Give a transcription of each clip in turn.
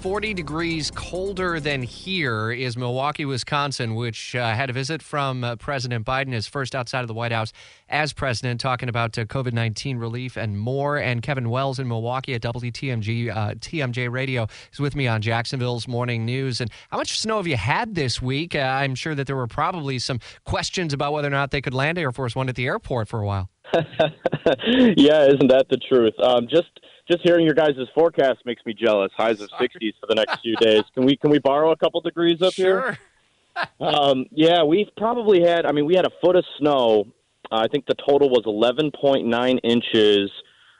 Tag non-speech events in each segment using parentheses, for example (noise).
40 degrees colder than here is Milwaukee, Wisconsin, which uh, had a visit from uh, President Biden, his first outside of the White House as president, talking about uh, COVID 19 relief and more. And Kevin Wells in Milwaukee at WTMG, uh, TMJ Radio is with me on Jacksonville's Morning News. And how much snow have you had this week? Uh, I'm sure that there were probably some questions about whether or not they could land Air Force One at the airport for a while. (laughs) yeah, isn't that the truth? Um, just just hearing your guys' forecast makes me jealous. Highs of 60s for the next few days. Can we can we borrow a couple degrees up here? (laughs) Um, yeah, we've probably had. I mean, we had a foot of snow. Uh, I think the total was 11.9 inches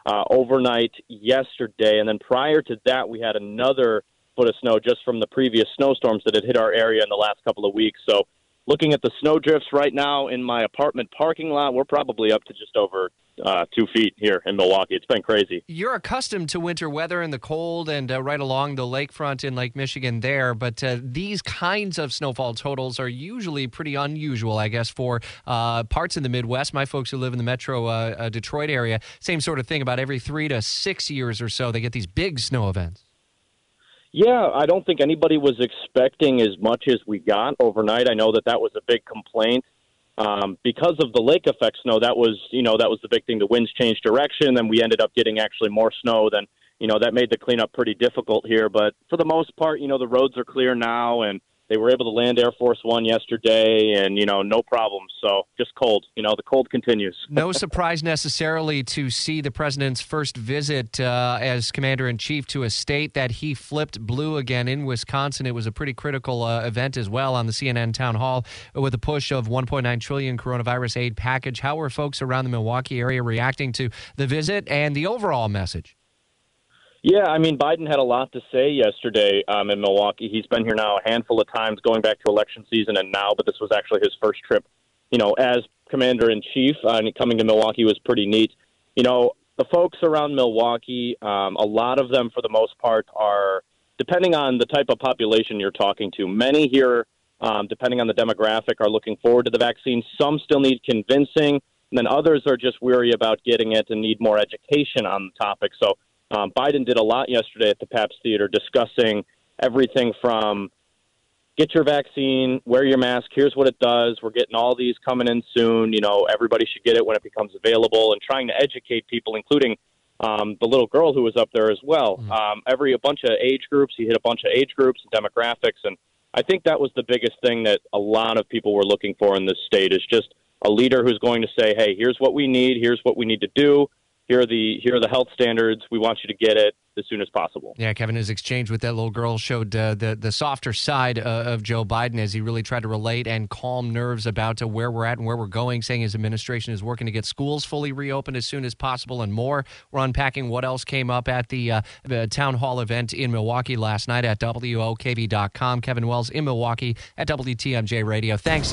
uh, overnight yesterday, and then prior to that, we had another foot of snow just from the previous snowstorms that had hit our area in the last couple of weeks. So, looking at the snow drifts right now in my apartment parking lot, we're probably up to just over uh, two feet here in Milwaukee. It's been crazy. You're accustomed to winter weather and the cold and uh, right along the lakefront in Lake Michigan there, but uh, these kinds of snowfall totals are usually pretty unusual, I guess, for uh, parts in the Midwest. My folks who live in the metro uh, uh, Detroit area, same sort of thing. About every three to six years or so, they get these big snow events. Yeah, I don't think anybody was expecting as much as we got overnight. I know that that was a big complaint um, because of the lake effect snow. That was, you know, that was the big thing. The winds changed direction, and we ended up getting actually more snow than, you know, that made the cleanup pretty difficult here. But for the most part, you know, the roads are clear now, and they were able to land Air Force One yesterday, and you know, no problems. So just cold. You know, the cold continues. No (laughs) surprise necessarily to see the president's first visit uh, as commander in chief to a state that he flipped blue again in Wisconsin. It was a pretty critical uh, event as well on the CNN town hall with a push of 1.9 trillion coronavirus aid package. How were folks around the Milwaukee area reacting to the visit and the overall message? Yeah, I mean, Biden had a lot to say yesterday um, in Milwaukee. He's been here now a handful of times, going back to election season and now, but this was actually his first trip, you know, as commander in chief. Uh, and coming to Milwaukee was pretty neat. You know, the folks around Milwaukee, um, a lot of them, for the most part, are depending on the type of population you're talking to. Many here, um, depending on the demographic, are looking forward to the vaccine. Some still need convincing, and then others are just weary about getting it and need more education on the topic. So um, Biden did a lot yesterday at the Pabst Theater discussing everything from get your vaccine, wear your mask, here's what it does. We're getting all these coming in soon. You know, everybody should get it when it becomes available, and trying to educate people, including um, the little girl who was up there as well. Mm. Um, every a bunch of age groups. He hit a bunch of age groups and demographics, and I think that was the biggest thing that a lot of people were looking for in this state is just a leader who's going to say, "Hey, here's what we need. Here's what we need to do. Here are the here are the health standards. We want you to get it as soon as possible." Yeah, Kevin, his exchange with that little girl showed uh, the the softer side uh, of Joe Biden as he really tried to relate and calm nerves about uh, where we're at and where we're going, saying his administration is working to get schools fully reopened as soon as possible and more. We're unpacking what else came up at the, uh, the town hall event in Milwaukee last night at WOKV.com. Kevin Wells in Milwaukee at WTMJ Radio. Thanks.